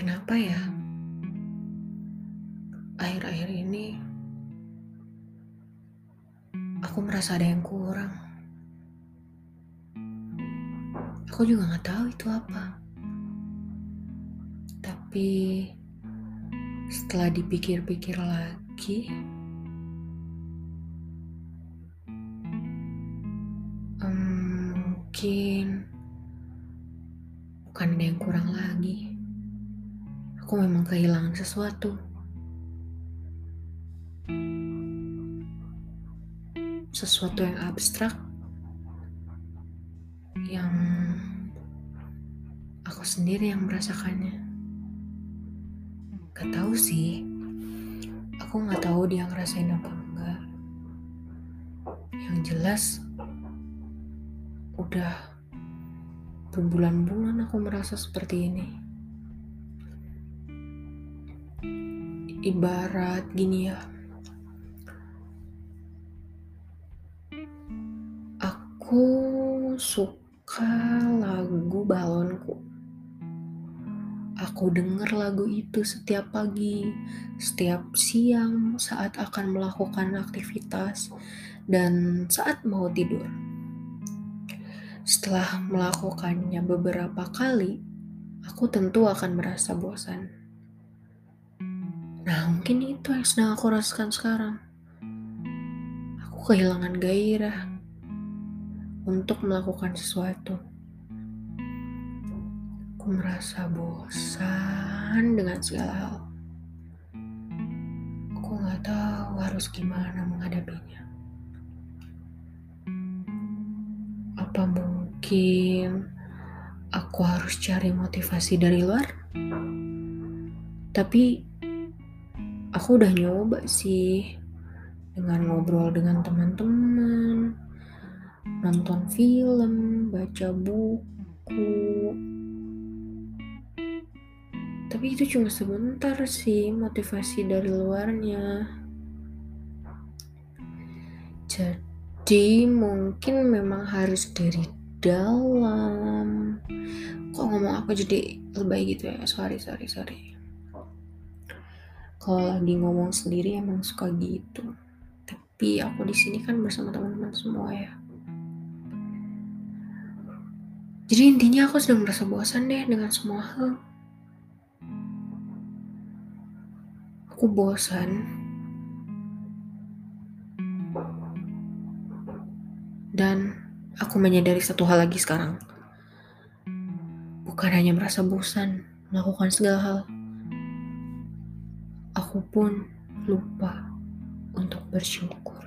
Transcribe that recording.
Kenapa ya? Akhir-akhir ini aku merasa ada yang kurang. Aku juga nggak tahu itu apa. Tapi setelah dipikir-pikir lagi, mungkin bukan ada yang kurang lagi. Aku memang kehilangan sesuatu. Sesuatu yang abstrak yang aku sendiri yang merasakannya. Gak tahu sih. Aku nggak tahu dia ngerasain apa enggak. Yang jelas udah berbulan-bulan aku merasa seperti ini. Ibarat gini ya. Aku suka lagu balonku. Aku dengar lagu itu setiap pagi, setiap siang saat akan melakukan aktivitas, dan saat mau tidur. Setelah melakukannya beberapa kali, aku tentu akan merasa bosan. Nah, mungkin itu yang sedang aku rasakan sekarang. Aku kehilangan gairah untuk melakukan sesuatu. Aku merasa bosan dengan segala hal. Aku nggak tahu harus gimana menghadapinya. Apa mungkin aku harus cari motivasi dari luar? Tapi aku udah nyoba sih dengan ngobrol dengan teman-teman, nonton film, baca buku. Tapi itu cuma sebentar sih motivasi dari luarnya. Jadi mungkin memang harus dari dalam. Kok ngomong aku jadi lebay gitu ya? Sorry, sorry, sorry. Kalau lagi ngomong sendiri emang suka gitu. Tapi aku di sini kan bersama teman-teman semua ya. Jadi intinya aku sedang merasa bosan deh dengan semua hal. Aku bosan. Dan aku menyadari satu hal lagi sekarang. Bukan hanya merasa bosan melakukan segala hal. Aku pun lupa untuk bersyukur.